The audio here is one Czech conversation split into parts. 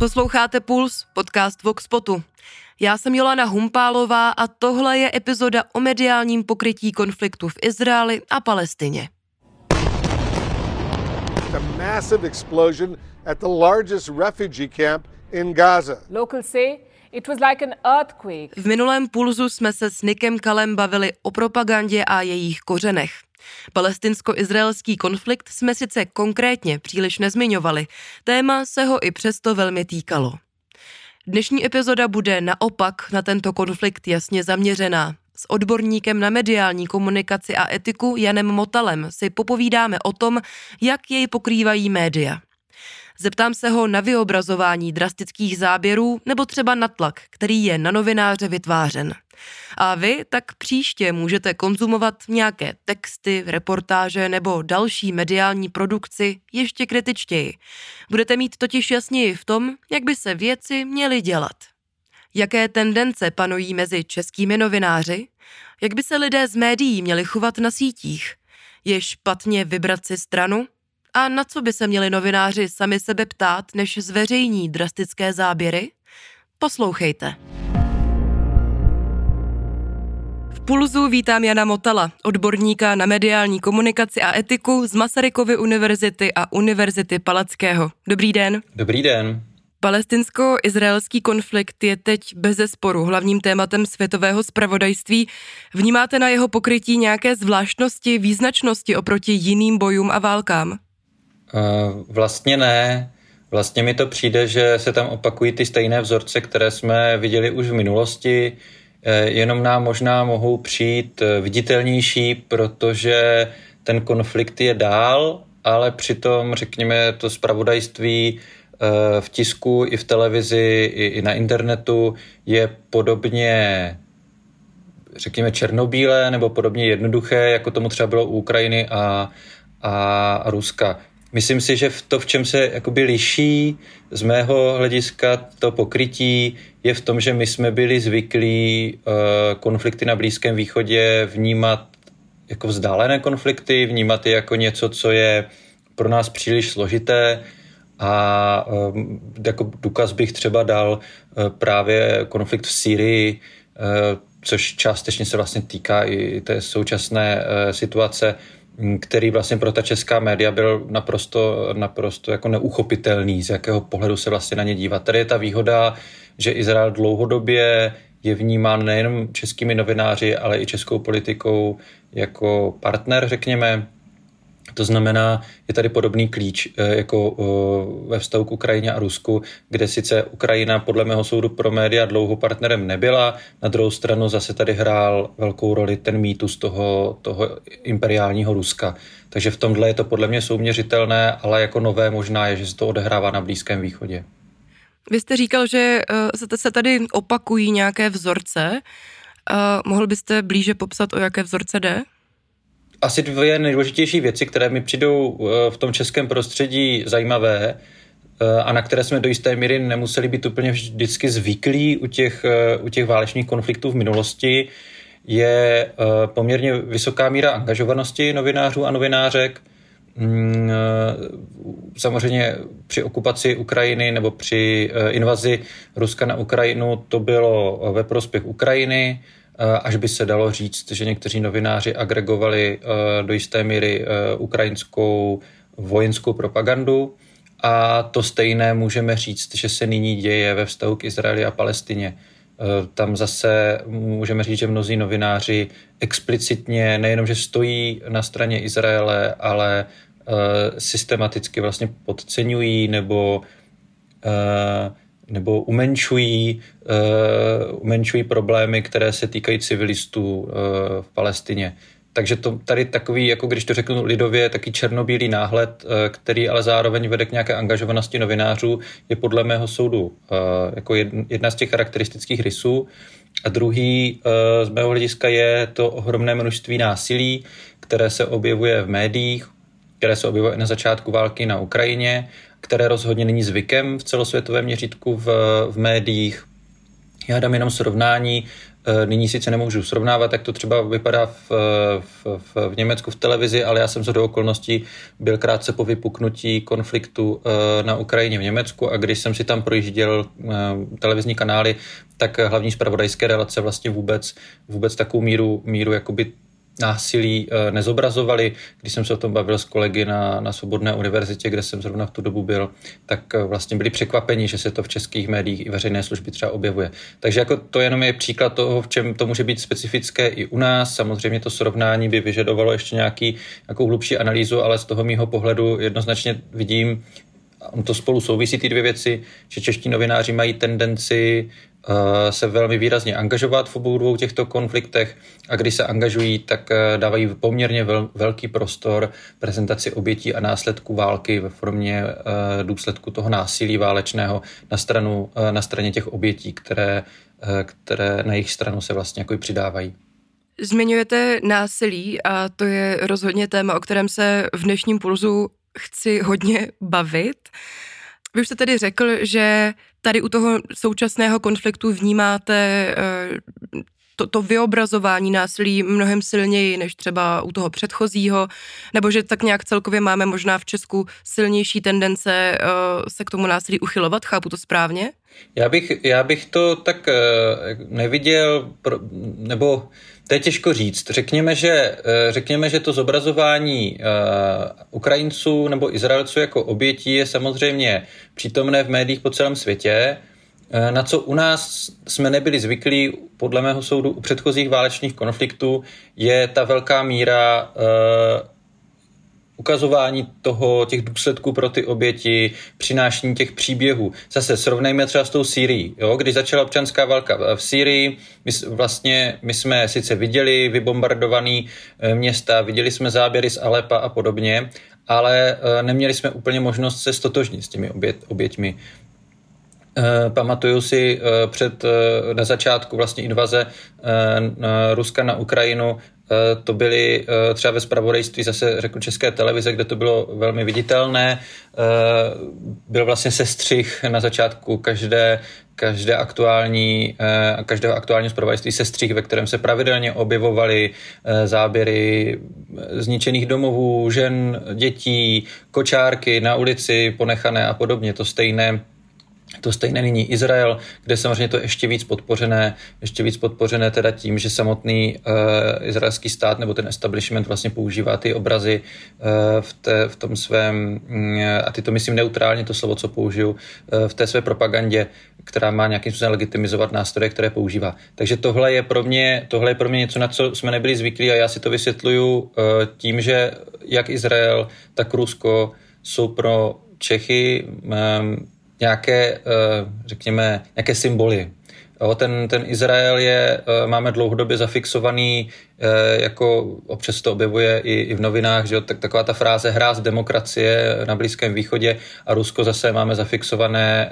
Posloucháte Puls, podcast Voxpotu. Já jsem Jolana Humpálová a tohle je epizoda o mediálním pokrytí konfliktu v Izraeli a Palestině. A massive explosion at the largest refugee camp in Gaza. Locals say it was like an earthquake. V minulém Pulzu jsme se s Nikem Kalem bavili o propagandě a jejich kořenech. Palestinsko-izraelský konflikt jsme sice konkrétně příliš nezmiňovali, téma se ho i přesto velmi týkalo. Dnešní epizoda bude naopak na tento konflikt jasně zaměřená. S odborníkem na mediální komunikaci a etiku Janem Motalem si popovídáme o tom, jak jej pokrývají média. Zeptám se ho na vyobrazování drastických záběrů nebo třeba na tlak, který je na novináře vytvářen. A vy tak příště můžete konzumovat nějaké texty, reportáže nebo další mediální produkci ještě kritičtěji. Budete mít totiž jasněji v tom, jak by se věci měly dělat. Jaké tendence panují mezi českými novináři? Jak by se lidé z médií měli chovat na sítích? Je špatně vybrat si stranu? A na co by se měli novináři sami sebe ptát, než zveřejní drastické záběry? Poslouchejte. V Pulzu vítám Jana Motala, odborníka na mediální komunikaci a etiku z Masarykovy univerzity a Univerzity Palackého. Dobrý den. Dobrý den. Palestinsko-izraelský konflikt je teď bez sporu hlavním tématem světového spravodajství. Vnímáte na jeho pokrytí nějaké zvláštnosti, význačnosti oproti jiným bojům a válkám? Vlastně ne. Vlastně mi to přijde, že se tam opakují ty stejné vzorce, které jsme viděli už v minulosti, eh, jenom nám možná mohou přijít eh, viditelnější, protože ten konflikt je dál, ale přitom, řekněme, to spravodajství v tisku i v televizi i na internetu je podobně řekněme černobílé nebo podobně jednoduché, jako tomu třeba bylo u Ukrajiny a, a Ruska. Myslím si, že v to, v čem se jakoby liší z mého hlediska to pokrytí, je v tom, že my jsme byli zvyklí uh, konflikty na Blízkém východě vnímat jako vzdálené konflikty, vnímat je jako něco, co je pro nás příliš složité. A uh, jako důkaz bych třeba dal uh, právě konflikt v Sýrii, uh, což částečně se vlastně týká i té současné situace, který vlastně pro ta česká média byl naprosto, naprosto jako neuchopitelný, z jakého pohledu se vlastně na ně dívat. Tady je ta výhoda, že Izrael dlouhodobě je vnímán nejen českými novináři, ale i českou politikou jako partner, řekněme, to znamená, je tady podobný klíč eh, jako eh, ve vztahu k Ukrajině a Rusku, kde sice Ukrajina podle mého soudu pro média dlouho partnerem nebyla, na druhou stranu zase tady hrál velkou roli ten mýtus toho, toho imperiálního Ruska. Takže v tomhle je to podle mě souměřitelné, ale jako nové možná je, že se to odehrává na Blízkém východě. Vy jste říkal, že eh, se tady opakují nějaké vzorce. Mohl byste blíže popsat, o jaké vzorce jde? Asi dvě nejdůležitější věci, které mi přijdou eh, v tom českém prostředí zajímavé eh, a na které jsme do jisté míry nemuseli být úplně vždycky zvyklí u těch, eh, u těch válečných konfliktů v minulosti, je poměrně vysoká míra angažovanosti novinářů a novinářek. Mm, samozřejmě při okupaci Ukrajiny nebo při invazi Ruska na Ukrajinu to bylo ve prospěch Ukrajiny, až by se dalo říct, že někteří novináři agregovali eh, do jisté míry eh, ukrajinskou vojenskou propagandu. A to stejné můžeme říct, že se nyní děje ve vztahu k Izraeli a Palestině. Tam zase můžeme říct, že mnozí novináři explicitně nejenom, že stojí na straně Izraele, ale systematicky vlastně podceňují nebo nebo umenšují, uh, umenšují problémy, které se týkají civilistů uh, v Palestině. Takže to tady takový, jako když to řeknu lidově, taky černobílý náhled, uh, který ale zároveň vede k nějaké angažovanosti novinářů, je podle mého soudu uh, jako jedna z těch charakteristických rysů. A druhý z mého hlediska je to ohromné množství násilí, které se objevuje v médiích, které se objevuje na začátku války na Ukrajině které rozhodně není zvykem v celosvětovém měřítku v, v médiích. Já dám jenom srovnání. Nyní sice nemůžu srovnávat, jak to třeba vypadá v, v, v, Německu v televizi, ale já jsem z do okolností byl krátce po vypuknutí konfliktu na Ukrajině v Německu a když jsem si tam projížděl televizní kanály, tak hlavní zpravodajské relace vlastně vůbec, vůbec takovou míru, míru jakoby násilí eh, nezobrazovali. Když jsem se o tom bavil s kolegy na, na Svobodné univerzitě, kde jsem zrovna v tu dobu byl, tak eh, vlastně byli překvapeni, že se to v českých médiích i veřejné služby třeba objevuje. Takže jako to jenom je příklad toho, v čem to může být specifické i u nás. Samozřejmě to srovnání by vyžadovalo ještě nějaký, nějakou hlubší analýzu, ale z toho mýho pohledu jednoznačně vidím, on to spolu souvisí ty dvě věci, že čeští novináři mají tendenci se velmi výrazně angažovat v obou dvou těchto konfliktech a když se angažují, tak eh, dávají poměrně vel, velký prostor prezentaci obětí a následků války ve formě eh, důsledku toho násilí válečného na, stranu, na straně těch obětí, které, které na jejich stranu se vlastně jako přidávají. Zmiňujete násilí a to je rozhodně téma, o kterém se v dnešním pulzu chci hodně bavit. Vy už jste tedy řekl, že tady u toho současného konfliktu vnímáte eh, to, to vyobrazování násilí mnohem silněji než třeba u toho předchozího, nebo že tak nějak celkově máme možná v Česku silnější tendence uh, se k tomu násilí uchylovat, chápu to správně? Já bych, já bych to tak uh, neviděl, nebo to je těžko říct. Řekněme, že, řekněme, že to zobrazování Ukrajinců nebo Izraelců jako obětí je samozřejmě přítomné v médiích po celém světě. Eh, na co u nás jsme nebyli zvyklí, podle mého soudu, u předchozích válečných konfliktů, je ta velká míra ukazování toho, těch důsledků pro ty oběti, přinášení těch příběhů. Zase srovnejme třeba s tou Sýrií. Jo? Když začala občanská válka v Sýrii, my, vlastně my jsme sice viděli vybombardované eh, města, viděli jsme záběry z Alepa a podobně, ale neměli jsme úplně možnost se stotožnit s těmi obět, oběťmi. Eh, pamatuju si eh, před, eh, na začátku vlastně invaze Ruska na Ukrajinu, to byly třeba ve spravodajství zase řekl České televize, kde to bylo velmi viditelné. Byl vlastně sestřih na začátku každé, každé aktuální, každého aktuálního zpravodajství sestřih, ve kterém se pravidelně objevovaly záběry zničených domovů, žen, dětí, kočárky na ulici ponechané a podobně. To stejné to stejné nyní Izrael, kde samozřejmě to ještě víc podpořené, ještě víc podpořené teda tím, že samotný uh, izraelský stát nebo ten establishment vlastně používá ty obrazy uh, v, té, v tom svém, uh, a ty to myslím neutrálně to slovo, co použiju, uh, v té své propagandě, která má nějakým způsobem legitimizovat nástroje, které používá. Takže tohle je pro mě, tohle je pro mě něco, na co jsme nebyli zvyklí a já si to vysvětluju uh, tím, že jak Izrael, tak Rusko jsou pro Čechy um, nějaké, eh, řekněme, nějaké symboly. ten, ten Izrael je, eh, máme dlouhodobě zafixovaný jako občas to objevuje i, i v novinách, že tak, taková ta fráze hráz demokracie na Blízkém východě a Rusko zase máme zafixované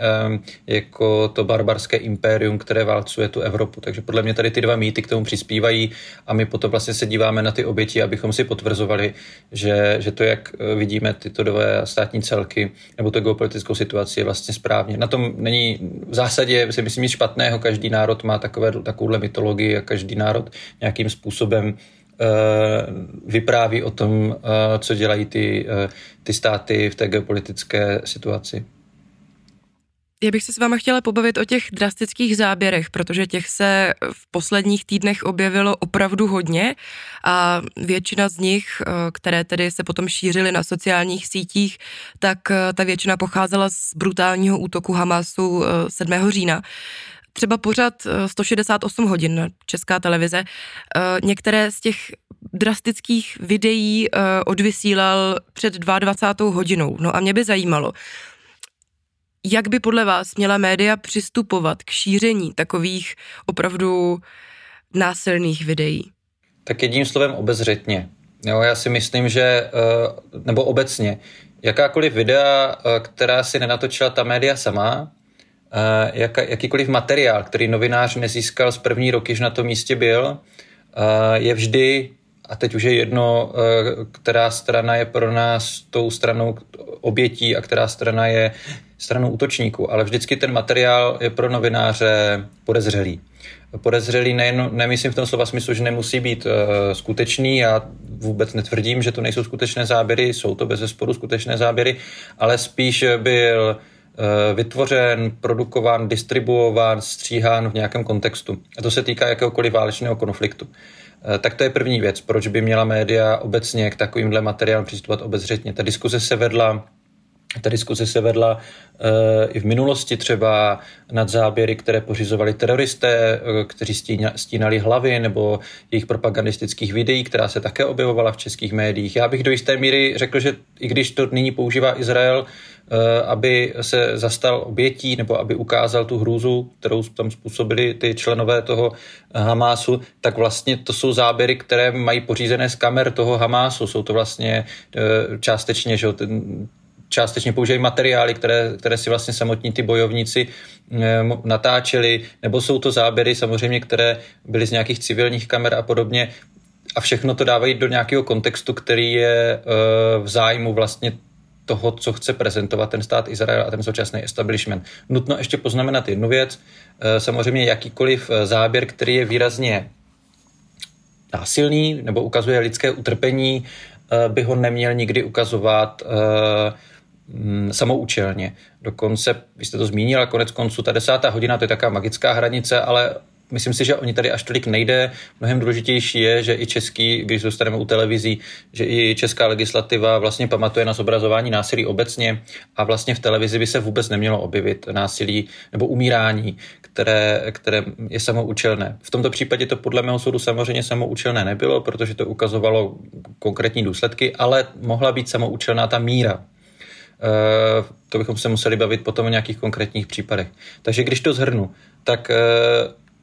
jako to barbarské impérium, které válcuje tu Evropu. Takže podle mě tady ty dva mýty k tomu přispívají a my potom vlastně se díváme na ty oběti, abychom si potvrzovali, že, že to, jak eh, vidíme tyto dvě státní celky nebo tu geopolitickou situaci je vlastně správně. Na tom není v zásadě si myslím nic špatného, každý národ má takové, takovouhle mytologii a každý národ nějakým způsobem způsobem eh, vypráví o tom, eh, co dělají ty, eh, ty státy v té geopolitické situaci. Já bych se s váma chtěla pobavit o těch drastických záběrech, protože těch se v posledních týdnech objevilo opravdu hodně a většina z nich, které tedy se potom šířily na sociálních sítích, tak ta většina pocházela z brutálního útoku Hamasu 7. října třeba pořad 168 eh, hodin Česká televize, eh, některé z těch drastických videí eh, odvysílal před 22. hodinou. No a mě by zajímalo, jak by podle vás měla média přistupovat k šíření takových opravdu násilných videí? Tak jedním slovem obezřetně. Jo, já si myslím, že, nebo obecně, jakákoliv videa, která si nenatočila ta média sama, jak, jakýkoliv materiál, který novinář nezískal z první roky, že na tom místě byl, eh, je vždy, a teď už je jedno, eh, která strana je pro nás tou stranou obětí a která strana je stranou útočníků, ale vždycky ten materiál je pro novináře podezřelý. podezřelý nejen, nemyslím v tom slova smyslu, že nemusí být uh, skutečný, já vůbec netvrdím, že to nejsou skutečné záběry, jsou to bez zesporu skutečné záběry, ale spíš byl uh, vytvořen, produkován, distribuován, stříhán v nějakém kontextu. A to se týká jakéhokoliv válečného konfliktu. Uh, tak to je první věc, proč by měla média obecně k takovýmhle materiálům přistupovat obezřetně. Ta diskuze se vedla ta diskuse se vedla uh, i v minulosti třeba nad záběry, které pořizovali teroristé, uh, kteří stína, stínali hlavy nebo jejich propagandistických videí, která se také objevovala v českých médiích. Já bych do jisté míry řekl, že i když to nyní používá Izrael, uh, aby se zastal obětí nebo aby ukázal tu hrůzu, kterou tam způsobili ty členové toho Hamásu, tak vlastně to jsou záběry, které mají pořízené z kamer toho Hamásu. Jsou to vlastně částečně, že ten, částečně používají materiály, které, které si vlastně samotní ty bojovníci eh, natáčeli, nebo jsou to záběry samozřejmě, které byly z nějakých civilních kamer a podobně. A všechno to dávají do nějakého kontextu, který je eh, v zájmu vlastně toho, co chce prezentovat ten stát Izrael a ten současný establishment. Nutno ještě poznamenat jednu věc. Eh, samozřejmě jakýkoliv záběr, který je výrazně násilný nebo ukazuje lidské utrpení, by ho neměl nikdy ukazovat samoučelně. Dokonce, vy jste to zmínila, konec konců, ta desátá hodina, to je taková magická hranice, ale myslím si, že oni tady až tolik nejde. Mnohem důležitější je, že i český, když zůstaneme u televizí, že i česká legislativa vlastně pamatuje na zobrazování násilí obecně a vlastně v televizi by se vůbec nemělo objevit násilí nebo umírání, které, které je samoučelné. V tomto případě to podle mého soudu samozřejmě samoučelné nebylo, protože to ukazovalo konkrétní důsledky, ale mohla být samoučelná ta míra to bychom se museli bavit potom o nějakých konkrétních případech. Takže když to zhrnu, tak eh,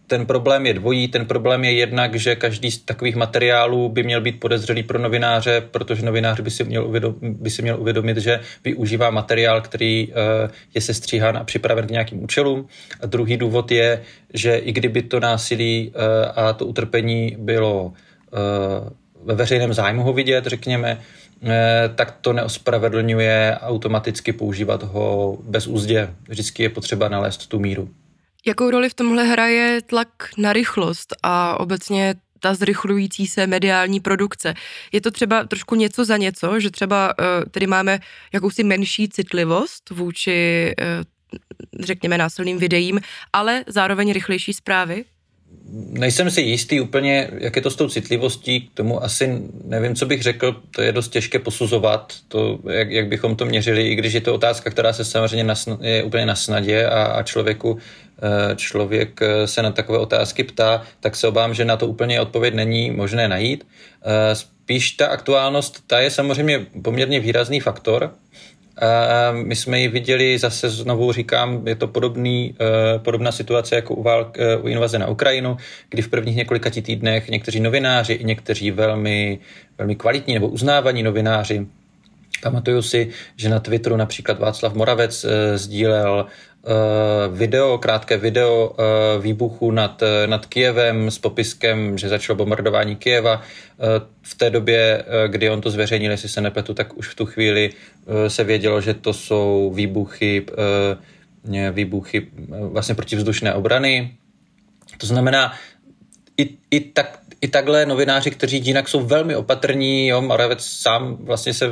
ten problém je dvojí. Ten problém je jednak, že každý z takových materiálů by měl být podezřelý pro novináře, protože novinář by si měl uvědomit, by si měl uvědomit že využívá materiál, který eh, je sestříhán a připraven k nějakým účelům. A druhý důvod je, že i kdyby to násilí a to utrpení bylo ve veřejném zájmu ho vidět, řekněme, Eh, tak to neospravedlňuje automaticky používat ho bez úzdě. Vždycky je potřeba nalézt tu míru. Jakou roli v tomhle hraje tlak na rychlost a obecně ta zrychlující se mediální produkce. Je to třeba trošku něco za něco, že třeba uh, tedy máme jakousi menší citlivost vůči, uh, řekněme, násilným videím, ale zároveň rychlejší zprávy? Nejsem si jistý úplně, jak je to s tou citlivostí, k tomu asi nevím, co bych řekl, to je dost těžké posuzovat, to, jak, jak bychom to měřili, i když je to otázka, která se samozřejmě nasn- je úplně na snadě a, a člověku eh, člověk eh, se na takové otázky ptá, tak se obávám, že na to úplně odpověď není možné najít. Eh, spíš ta aktuálnost, ta je samozřejmě poměrně výrazný faktor, my jsme ji viděli, zase znovu říkám, je to podobný, eh, podobná situace jako u, válk, eh, u invaze na Ukrajinu, kdy v prvních několika týdnech někteří novináři i někteří velmi, velmi kvalitní nebo uznávaní novináři Pamatuju si, že na Twitteru například Václav Moravec e, sdílel Eh, video, krátké video eh, výbuchu nad, nad Kijevem s popiskem, že začalo bombardování Kijeva. V té době, kdy on to zveřejnil, jestli se nepletu, tak už v tu chvíli se vědělo, že to jsou výbuchy, výbuchy vlastně protivzdušné obrany. To znamená, i, i tak i takhle novináři, kteří jinak jsou velmi opatrní, jo, Moravec sám vlastně se,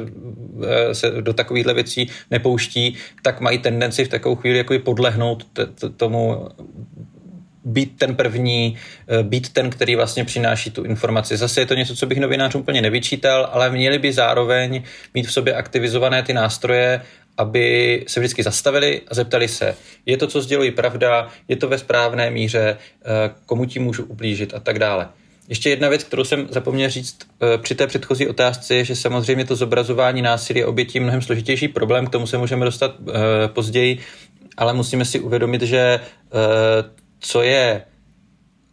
eh, se do takovýchhle věcí nepouští, tak mají tendenci v takovou chvíli jako podlehnout t- t- tomu být ten první, eh, být ten, který vlastně přináší tu informaci. Zase je to něco, co bych novinářům úplně nevyčítal, ale měli by zároveň mít v sobě aktivizované ty nástroje, aby se vždycky zastavili a zeptali se, je to, co sdělují pravda, je to ve správné míře, eh, komu tím můžu ublížit a tak dále. Ještě jedna věc, kterou jsem zapomněl říct eh, při té předchozí otázce, je, že samozřejmě to zobrazování násilí je obětí mnohem složitější problém, k tomu se můžeme dostat uh, později, ale musíme si uvědomit, že uh, co je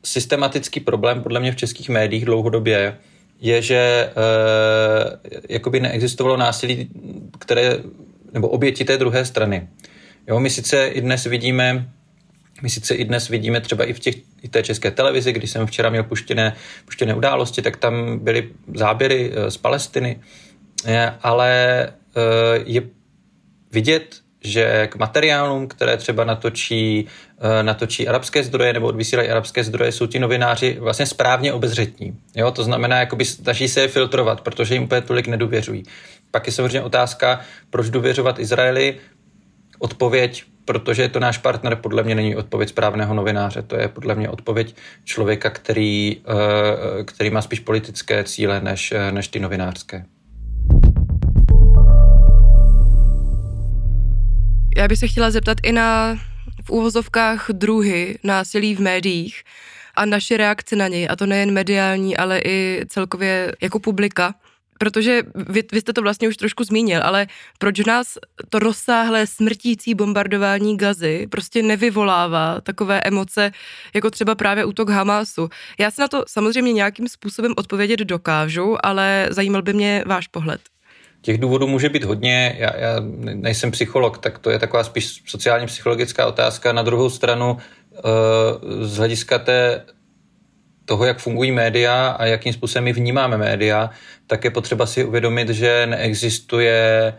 systematický problém podle mě v českých médiích dlouhodobě, je, že jakoby neexistovalo násilí, které, nebo oběti té druhé strany. Jo, my sice i dnes vidíme my sice i dnes vidíme třeba i v těch, i té české televizi, když jsem včera měl puštěné, puštěné události, tak tam byly záběry eh, z Palestiny, eh, ale eh, je vidět že k materiálům, které třeba natočí, natočí arabské zdroje nebo odvysílají arabské zdroje, jsou ti novináři vlastně správně obezřetní. Jo? To znamená, jakoby snaží se je filtrovat, protože jim úplně tolik nedůvěřují. Pak je samozřejmě otázka, proč důvěřovat Izraeli. Odpověď, protože to náš partner, podle mě není odpověď správného novináře. To je podle mě odpověď člověka, který, eh, který má spíš politické cíle než, eh, než ty novinářské. Já bych se chtěla zeptat i na v úvozovkách druhy násilí v médiích a naše reakce na něj, a to nejen mediální, ale i celkově jako publika. Protože vy, vy jste to vlastně už trošku zmínil, ale proč nás to rozsáhlé smrtící bombardování gazy prostě nevyvolává takové emoce, jako třeba právě útok Hamásu? Já se na to samozřejmě nějakým způsobem odpovědět dokážu, ale zajímal by mě váš pohled. Těch důvodů může být hodně, já, já nejsem psycholog, tak to je taková spíš sociálně psychologická otázka. Na druhou stranu, eh, z hlediska té, toho, jak fungují média a jakým způsobem my vnímáme média, tak je potřeba si uvědomit, že neexistuje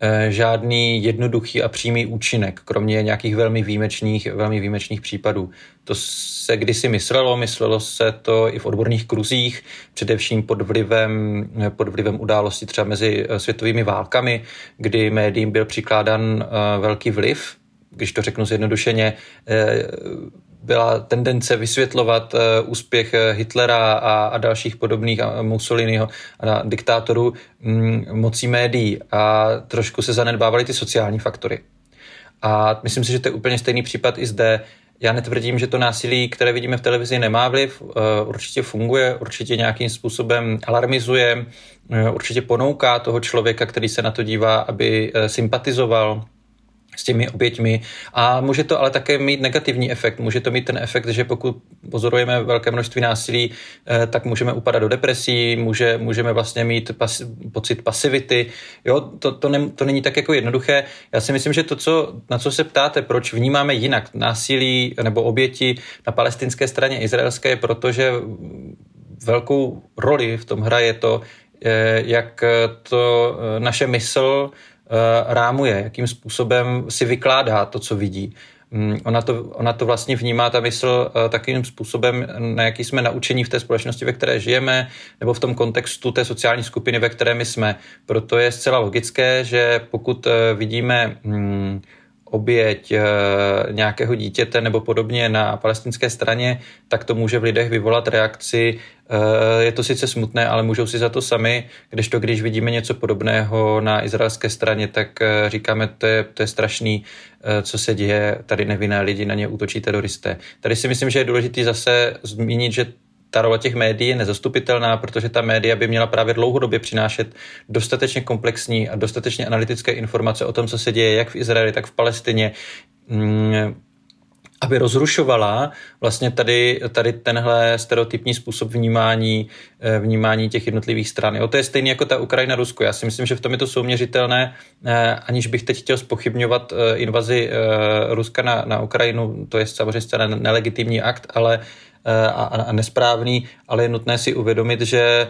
Eh, žádný jednoduchý a přímý účinek, kromě nějakých velmi výjimečných, velmi výjimečných případů. To se kdysi myslelo, myslelo se to i v odborných kruzích, především pod vlivem, pod vlivem událostí třeba mezi eh, světovými válkami, kdy médiím byl přikládán eh, velký vliv, když to řeknu zjednodušeně, byla tendence vysvětlovat uh, úspěch eh, Hitlera a, a dalších podobných a Mussoliniho a diktátorů mm, mocí médií a trošku se zanedbávaly ty sociální faktory. A myslím si, že to je úplně stejný případ i zde. Já netvrdím, že to násilí, které vidíme v televizi, nemá vliv. Uh, určitě funguje, určitě nějakým způsobem alarmizuje, určitě ponouká toho člověka, který se na to dívá, aby sympatizoval s těmi oběťmi. A může to ale také mít negativní efekt. Může to mít ten efekt, že pokud pozorujeme velké množství násilí, eh, tak můžeme upadat do depresí, může, můžeme vlastně mít pas, pocit pasivity. Jo, to, to, ne, to není tak jako jednoduché. Já si myslím, že to, co, na co se ptáte, proč vnímáme jinak násilí nebo oběti na palestinské straně izraelské, protože velkou roli v tom hraje to, eh, jak to eh, naše mysl rámuje, jakým způsobem si vykládá to, co vidí. Mm, ona to, ona to vlastně vnímá, ta mysl, eh, takým způsobem, na jaký jsme naučení v té společnosti, ve které žijeme, nebo v tom kontextu té sociální skupiny, ve které my jsme. Proto je zcela logické, že pokud eh, vidíme hmm, oběť nějakého dítěte nebo podobně na palestinské straně, tak to může v lidech vyvolat reakci Eh, je to sice smutné, ale můžou si za to sami, kdežto když vidíme něco podobného na izraelské straně, tak eh, říkáme, to je, to je strašný, eh, co se děje, tady nevinné lidi, na ně útočí teroristé. Tady si myslím, že je důležité zase zmínit, že ta role těch médií je nezastupitelná, protože ta média by měla právě dlouhodobě přinášet dostatečně komplexní a dostatečně analytické informace o tom, co se děje jak v Izraeli, tak v Palestině, mm, aby rozrušovala vlastně tady, tady tenhle stereotypní způsob vnímání, vnímání těch jednotlivých stran. Jo, to je stejné jako ta Ukrajina-Rusko. Já si myslím, že v tom je to souměřitelné, eh, aniž bych teď chtěl spochybňovat eh, invazi Ruska na, na Ukrajinu, to je samozřejmě nelegitimní akt, ale a, a nesprávný, ale je nutné si uvědomit, že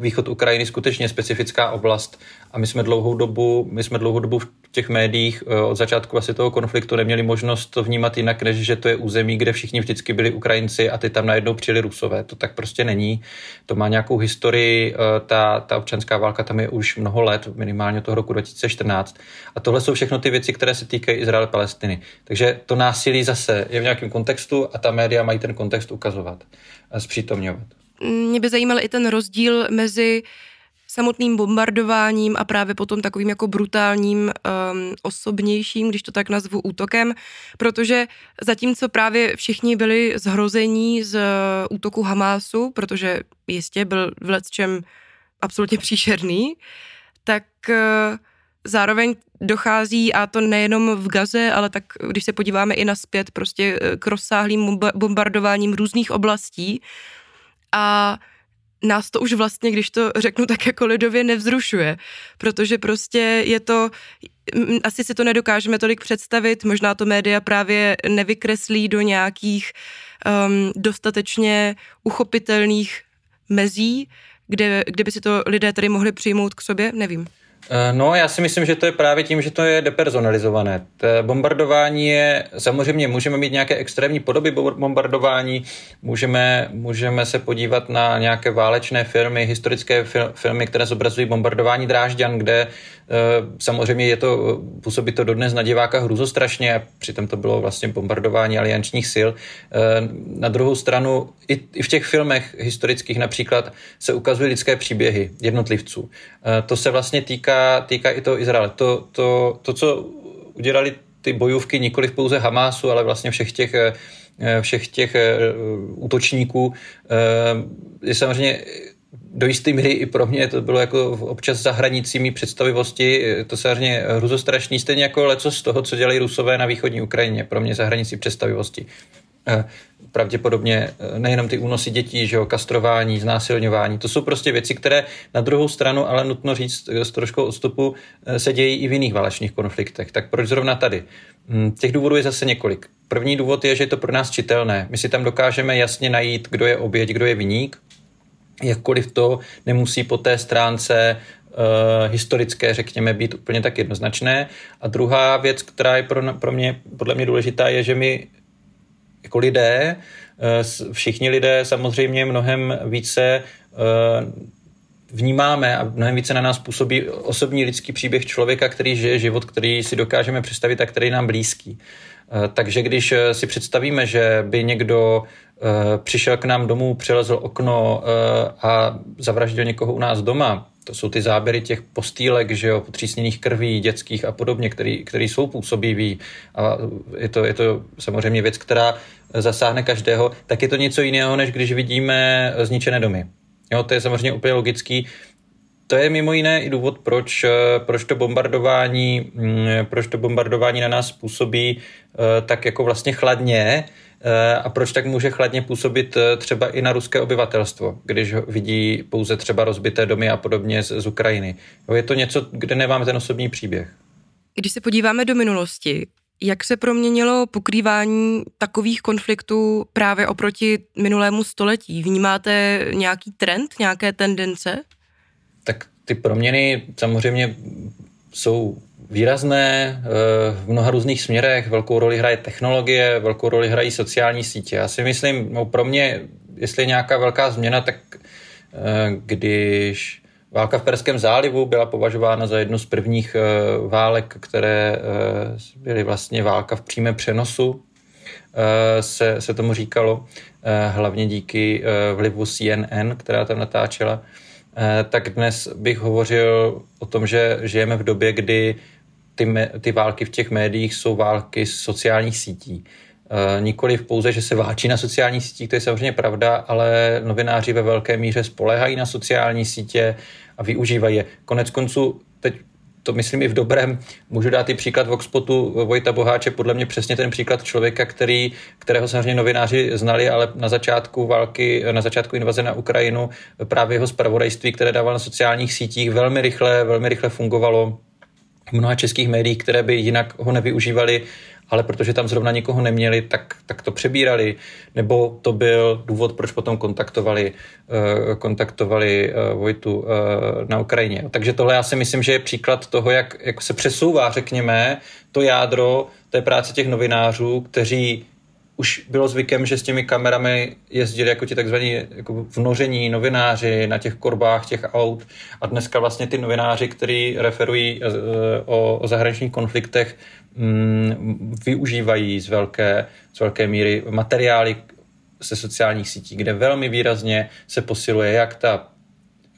východ Ukrajiny je skutečně specifická oblast a my jsme dlouhou dobu, my jsme dlouhou dobu v těch médiích eh, od začátku asi toho konfliktu neměli možnost to vnímat jinak, než že to je území, kde všichni vždycky byli Ukrajinci a ty tam najednou přijeli Rusové. To tak prostě není. To má nějakou historii, eh, ta, ta občanská válka tam je už mnoho let, minimálně toho roku 2014. A tohle jsou všechno ty věci, které se týkají Izraele Palestiny. Takže to násilí zase je v nějakém kontextu a ta média mají ten kontext ukazovat a zpřítomňovat. Mě by zajímal i ten rozdíl mezi samotným bombardováním a právě potom takovým jako brutálním, um, osobnějším, když to tak nazvu, útokem, protože zatímco právě všichni byli zhrození z útoku Hamásu, protože jistě byl v lecčem absolutně příšerný, tak uh, zároveň dochází, a to nejenom v Gaze, ale tak když se podíváme i naspět, prostě uh, k rozsáhlým bombardováním různých oblastí. A nás to už vlastně, když to řeknu tak jako lidově, nevzrušuje, protože prostě je to, asi si to nedokážeme tolik představit, možná to média právě nevykreslí do nějakých um, dostatečně uchopitelných mezí, kde, kde by si to lidé tady mohli přijmout k sobě, nevím. Eh, no, já si myslím, že to je právě tím, že to je depersonalizované. To bombardování je, samozřejmě můžeme mít nějaké extrémní podoby bombardování, můžeme, můžeme se podívat na nějaké válečné filmy, historické filmy, které zobrazují bombardování Drážďan, kde samozřejmě je to, působí to dodnes na diváka hruzostrašně a přitom to bylo vlastně bombardování aliančních sil. Eh, na druhou stranu i v těch filmech historických například se ukazují lidské příběhy jednotlivců. Eh, to se vlastně týká, týká i toho Izraele. To, to, to, co udělali ty bojůvky nikoli pouze Hamásu, ale vlastně všech těch všech těch útočníků je samozřejmě do jisté míry i pro mě to bylo jako občas za hranicí mý představivosti, to samozřejmě hruzostrašný, stejně jako leco z toho, co dělají Rusové na východní Ukrajině, pro mě za hranicí představivosti. Eh, pravděpodobně eh, nejenom ty únosy dětí, že jo, kastrování, znásilňování, to jsou prostě věci, které na druhou stranu, ale nutno říct s troškou odstupu, eh, se dějí i v jiných válečných konfliktech. Tak proč zrovna tady? Hm, těch důvodů je zase několik. První důvod je, že je to pro nás čitelné. My si tam dokážeme jasně najít, kdo je oběť, kdo je viník, jakkoliv to nemusí po té stránce uh, historické, řekněme, být úplně tak jednoznačné. A druhá věc, která je pro, pro mě, podle mě důležitá, je, že my jako lidé, uh, všichni lidé samozřejmě mnohem více uh, vnímáme a mnohem více na nás působí osobní lidský příběh člověka, který žije život, který si dokážeme představit a který je nám blízký. Takže když si představíme, že by někdo Eh, přišel k nám domů, přelezl okno eh, a zavraždil někoho u nás doma. To jsou ty záběry těch postýlek, že jo, potřísněných krví, dětských a podobně, který, který jsou působivý. A je to, je to samozřejmě věc, která zasáhne každého. Tak je to něco jiného, než když vidíme zničené domy. Jo, to je samozřejmě úplně logický. To je mimo jiné i důvod, proč, eh, proč, to bombardování, mm, proč to bombardování na nás působí tak jako vlastně chladně, Eh, a proč tak může chladně působit eh, třeba i na ruské obyvatelstvo, když vidí pouze třeba rozbité domy a podobně z, z Ukrajiny. Je to něco, kde nemáme ten osobní příběh. Když se podíváme do minulosti, jak se proměnilo pokrývání takových konfliktů právě oproti minulému století? Vnímáte nějaký trend, nějaké tendence? Ty proměny samozřejmě jsou výrazné eh, v mnoha různých směrech. Velkou roli hraje technologie, velkou roli hrají sociální sítě. Já si myslím, no pro mě, jestli je nějaká velká změna, tak eh, když válka v Perském zálivu byla považována za jednu z prvních eh, válek, které byly vlastně válka v přímé přenosu, se, se tomu říkalo, hlavně díky vlivu CNN, která tam natáčela, tak dnes bych hovořil o tom, že žijeme v době, kdy ty, ty války v těch médiích jsou války z sociálních sítí. E, nikoli v pouze, že se válčí na sociálních sítích, to je samozřejmě pravda, ale novináři ve velké míře spolehají na sociální sítě a využívají je. Konec konců, teď to myslím i v dobrém, můžu dát i příklad Voxpotu Vojta Boháče, podle mě přesně ten příklad člověka, který, kterého samozřejmě novináři znali, ale na začátku války, na začátku invaze na Ukrajinu právě jeho zpravodajství, které dával na sociálních sítích, velmi rychle, velmi rychle fungovalo v mnoha českých médiích, které by jinak ho nevyužívali, ale protože tam zrovna nikoho neměli, tak, tak to přebírali. Nebo to byl důvod, proč potom kontaktovali, uh, kontaktovali uh, Vojtu uh, na Ukrajině. Takže tohle já si myslím, že je příklad toho, jak, jak se přesouvá, řekněme, to jádro té práce těch novinářů, kteří už bylo zvykem, že s těmi kamerami jezdili jako ti takzvaní jako vnoření novináři na těch korbách těch aut a dneska vlastně ty novináři, kteří referují eh, o, o zahraničních konfliktech, využívají z velké, z velké míry materiály se sociálních sítí, kde velmi výrazně se posiluje jak ta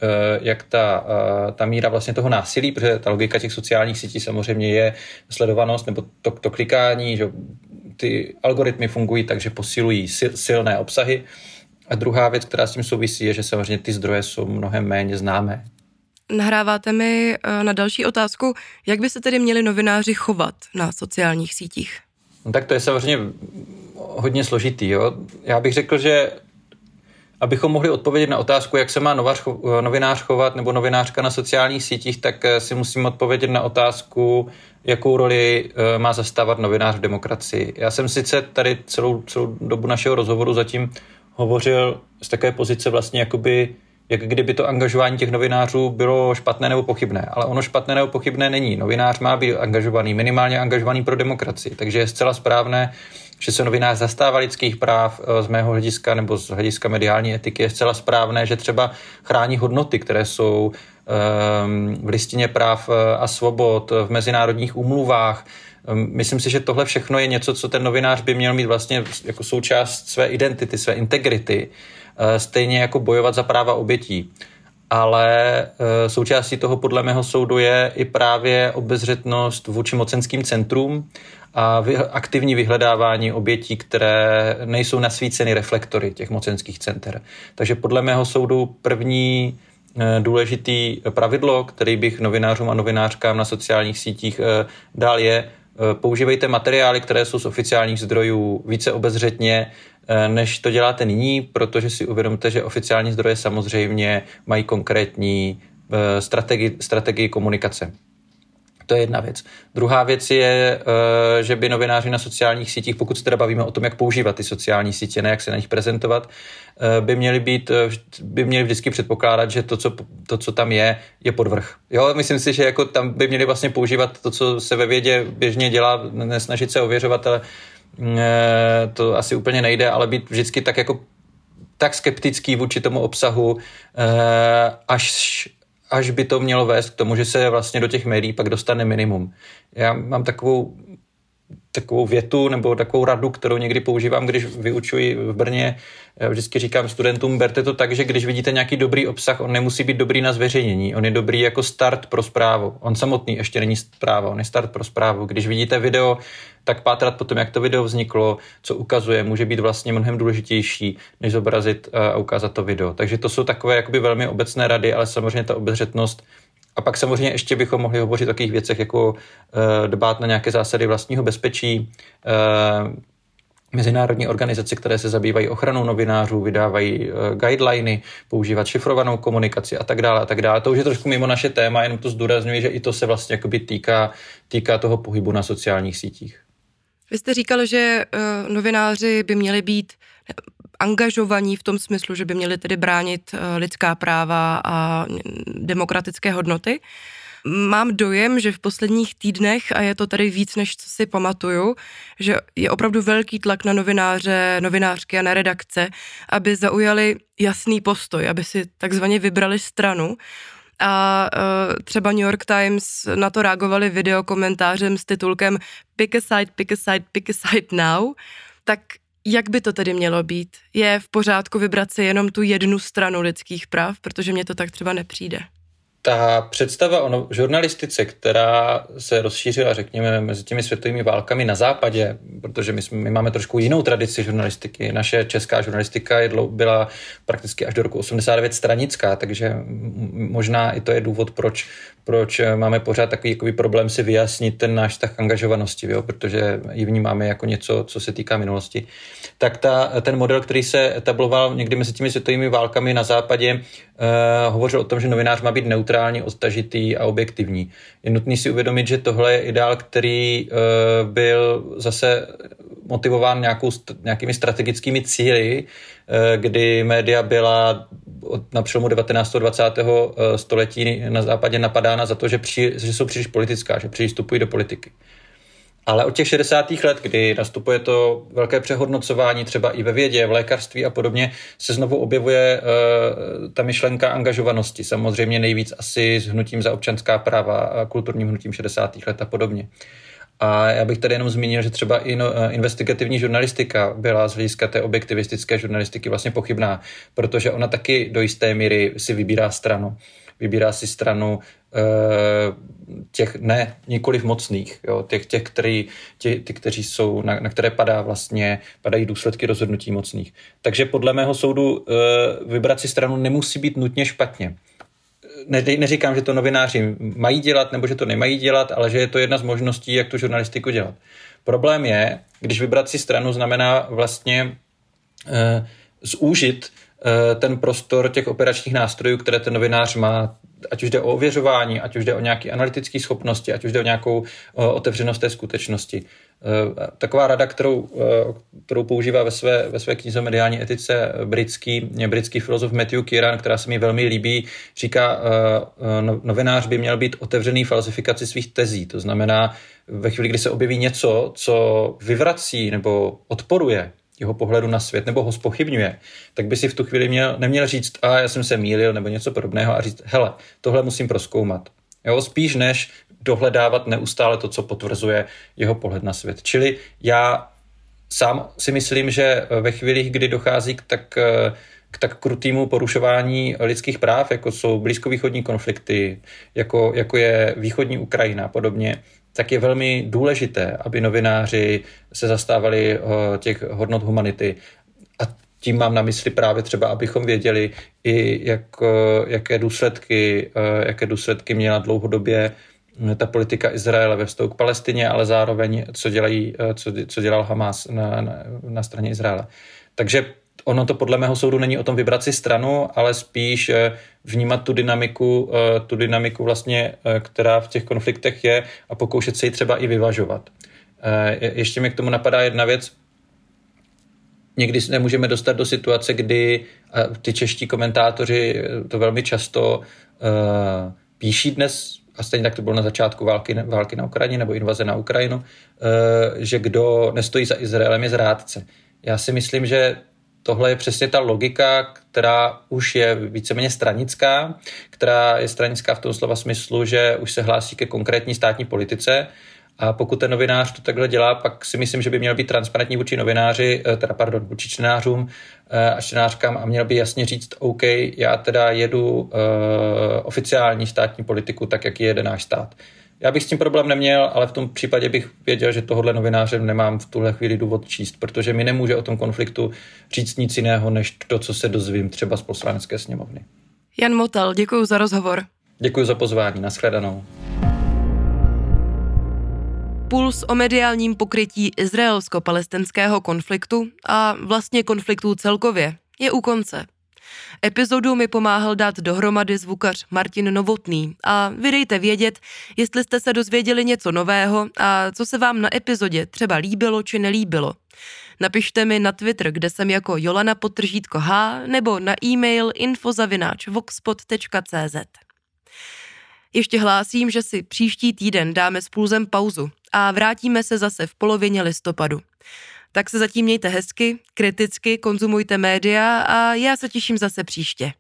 eh, jak ta, eh, ta míra vlastně toho násilí, protože ta logika těch sociálních sítí samozřejmě je sledovanost nebo to, to klikání, že ty algoritmy fungují tak, že posilují sil, silné obsahy. A druhá věc, která s tím souvisí, je, že samozřejmě ty zdroje jsou mnohem méně známé. Nahráváte mi eh, na další otázku, jak by se tedy měli novináři chovat na sociálních sítích? No, tak to je samozřejmě hodně složitý. Jo? Já bych řekl, že abychom mohli odpovědět na otázku, jak se má novář, novinář chovat nebo novinářka na sociálních sítích, tak eh, si musíme odpovědět na otázku, jakou roli eh, má zastávat novinář v demokracii. Já jsem sice tady celou, celou dobu našeho rozhovoru zatím hovořil z takové pozice vlastně jakoby jak kdyby to angažování těch novinářů bylo špatné nebo pochybné. Ale ono špatné nebo pochybné není. Novinář má být angažovaný, minimálně angažovaný pro demokracii. Takže je zcela správné, že se novinář zastává lidských práv eh, z mého hlediska nebo z hlediska mediální etiky. Je zcela správné, že třeba chrání hodnoty, které jsou ehm, v listině práv eh, a svobod, v mezinárodních úmluvách, ehm, Myslím si, že tohle všechno je něco, co ten novinář by měl mít vlastně jako součást své identity, své integrity Eh, stejně jako bojovat za práva obětí. Ale eh, součástí toho podle mého soudu je i právě obezřetnost vůči mocenským centrům a aktivní vyhledávání obětí, které nejsou nasvíceny reflektory těch mocenských center. Takže podle mého soudu první eh, důležitý pravidlo, který bych novinářům a novinářkám na sociálních sítích dal je, používejte materiály, které jsou z oficiálních zdrojů více obezřetně, Eh, než to děláte nyní, protože si uvědomte, že oficiální zdroje samozřejmě mají konkrétní eh, strategii, strategii komunikace. To je jedna věc. Druhá věc je, eh, že by novináři na sociálních sítích, pokud se teda bavíme o tom, jak používat ty sociální sítě, ne jak se na nich prezentovat, by měli být, by měli vždycky předpokládat, že to, co, to, co tam je, je podvrh. Jo, myslím si, že jako tam by měli vlastně používat to, co se ve vědě běžně dělá, nesnažit se ověřovat, ale Eh, to asi úplně nejde, ale být vždycky tak jako tak skeptický vůči tomu obsahu, eh, až, až by to mělo vést k tomu, že se vlastně do těch médií pak dostane minimum. Já mám takovou takovou větu nebo takovou radu, kterou někdy používám, když vyučuji v Brně. Já vždycky říkám studentům, berte to tak, že když vidíte nějaký dobrý obsah, on nemusí být dobrý na zveřejnění. On je dobrý jako start pro zprávu. On samotný ještě není zpráva, on je start pro zprávu. Když vidíte video, tak pátrat potom, jak to video vzniklo, co ukazuje, může být vlastně mnohem důležitější, než zobrazit a ukázat to video. Takže to jsou takové jakoby velmi obecné rady, ale samozřejmě ta obezřetnost a pak samozřejmě ještě bychom mohli hovořit o takových věcech, jako uh, dbát na nějaké zásady vlastního bezpečí, uh, Mezinárodní organizace, které se zabývají ochranou novinářů, vydávají uh, guideliny, používat šifrovanou komunikaci a tak dále a tak dále. To už je trošku mimo naše téma, jenom to zdůrazňuji, že i to se vlastně jakoby týká, týká toho pohybu na sociálních sítích. Vy jste říkal, že uh, novináři by měli být angažovaní v tom smyslu, že by měli tedy bránit uh, lidská práva a demokratické hodnoty. Mám dojem, že v posledních týdnech, a je to tady víc, než co si pamatuju, že je opravdu velký tlak na novináře, novinářky a na redakce, aby zaujali jasný postoj, aby si takzvaně vybrali stranu a uh, třeba New York Times na to reagovali videokomentářem s titulkem Pick a side, pick a side, pick a side now, tak jak by to tedy mělo být? Je v pořádku vybrat si jenom tu jednu stranu lidských práv, protože mně to tak třeba nepřijde ta představa o no, žurnalistice, která se rozšířila, řekněme, mezi těmi světovými válkami na západě, protože my, jsme, my máme trošku jinou tradici žurnalistiky. Naše česká žurnalistika je dlou, byla prakticky až do roku 89 stranická, takže možná i to je důvod, proč, proč máme pořád takový jakoby, problém si vyjasnit ten náš tak angažovanosti, jo? protože ji vnímáme jako něco, co se týká minulosti. Tak ta, ten model, který se etabloval někdy mezi těmi světovými válkami na západě, uh, hovořil o tom, že novinář má být neutrální odtažitý a objektivní. Je nutný si uvědomit, že tohle je ideál, který uh, byl zase motivován nějakou, nějakými strategickými cíly, uh, kdy média byla od, na přelomu 19. a 20. století na západě napadána za to, že, při, že jsou příliš politická, že příliš vstupují do politiky. Ale od těch 60. let, kdy nastupuje to velké přehodnocování třeba i ve vědě, v lékařství a podobně, se znovu objevuje uh, ta myšlenka angažovanosti. Samozřejmě nejvíc asi s hnutím za občanská práva a kulturním hnutím 60. let a podobně. A já bych tady jenom zmínil, že třeba i no, eh, investigativní žurnalistika byla z hlediska té objektivistické žurnalistiky vlastně pochybná, protože ona taky do jisté míry si vybírá stranu. Vybírá si stranu Eh, těch ne, nikoliv mocných, jo, těch, těch který, tě, ty, kteří jsou, na, na které padá vlastně, padají důsledky rozhodnutí mocných. Takže podle mého soudu eh, vybrat si stranu nemusí být nutně špatně. Ne, neříkám, že to novináři mají dělat nebo že to nemají dělat, ale že je to jedna z možností, jak tu žurnalistiku dělat. Problém je, když vybrat si stranu znamená vlastně uh, zúžit uh, ten prostor těch operačních nástrojů, které ten novinář má, ať už jde o ověřování, ať už jde o nějaké analytické schopnosti, ať už jde o nějakou o, otevřenost té skutečnosti. Taková rada, kterou, kterou používá ve své, ve své knize mediální etice britský, britský filozof Matthew Kieran, která se mi velmi líbí, říká, no, novinář by měl být otevřený falsifikaci svých tezí. To znamená, ve chvíli, kdy se objeví něco, co vyvrací nebo odporuje jeho pohledu na svět nebo ho spochybňuje, tak by si v tu chvíli měl, neměl říct, a já jsem se mýlil nebo něco podobného a říct, hele, tohle musím proskoumat. Jo, spíš než dohledávat neustále to, co potvrzuje jeho pohled na svět. Čili já sám si myslím, že ve chvílích, kdy dochází k tak, k tak krutýmu porušování lidských práv, jako jsou blízkovýchodní konflikty, jako, jako je východní Ukrajina a podobně, tak je velmi důležité, aby novináři se zastávali eh, těch hodnot humanity. A tím mám na mysli právě třeba, abychom věděli i jak, eh, jaké důsledky, eh, jaké důsledky měla dlouhodobě ta politika Izraele ve vztahu k Palestině, ale zároveň, co, dělají, co, co dělal Hamas na, na, na straně Izraele. Takže ono to podle mého soudu není o tom vybrat si stranu, ale spíš eh, vnímat tu dynamiku, eh, tu dynamiku vlastně, eh, která v těch konfliktech je a pokoušet se ji třeba i vyvažovat. Ještě mi k tomu napadá jedna věc. Někdy se nemůžeme dostat do situace, kdy ty čeští komentátoři to velmi často píší dnes, a stejně tak to bylo na začátku války, války na Ukrajině nebo invaze na Ukrajinu, že kdo nestojí za Izraelem je zrádce. Já si myslím, že tohle je přesně ta logika, která už je víceméně stranická, která je stranická v tom slova smyslu, že už se hlásí ke konkrétní státní politice a pokud ten novinář to takhle dělá, pak si myslím, že by měl být transparentní vůči novináři, eh, teda pardon, vůči čtenářům eh, a čtenářkám a měl by jasně říct, OK, já teda jedu uh, oficiální státní politiku tak, jak jede náš stát. Já bych s tím problém neměl, ale v tom případě bych věděl, že tohle novináře nemám v tuhle chvíli důvod číst, protože mi nemůže o tom konfliktu říct nic jiného, než to, co se dozvím třeba z poslanecké sněmovny. Jan Motal, děkuji za rozhovor. Děkuji za pozvání, nashledanou. Puls o mediálním pokrytí izraelsko-palestinského konfliktu a vlastně konfliktů celkově je u konce. Epizodu mi pomáhal dát dohromady zvukař Martin Novotný a vy dejte vědět, jestli jste se dozvěděli něco nového a co se vám na epizodě třeba líbilo či nelíbilo. Napište mi na Twitter, kde jsem jako Jolana Potržítko H, nebo na e-mail infozavináč.voxpot.cz. Ještě hlásím, že si příští týden dáme s pulzem pauzu a vrátíme se zase v polovině listopadu. Tak se zatím mějte hezky, kriticky, konzumujte média a já se těším zase příště.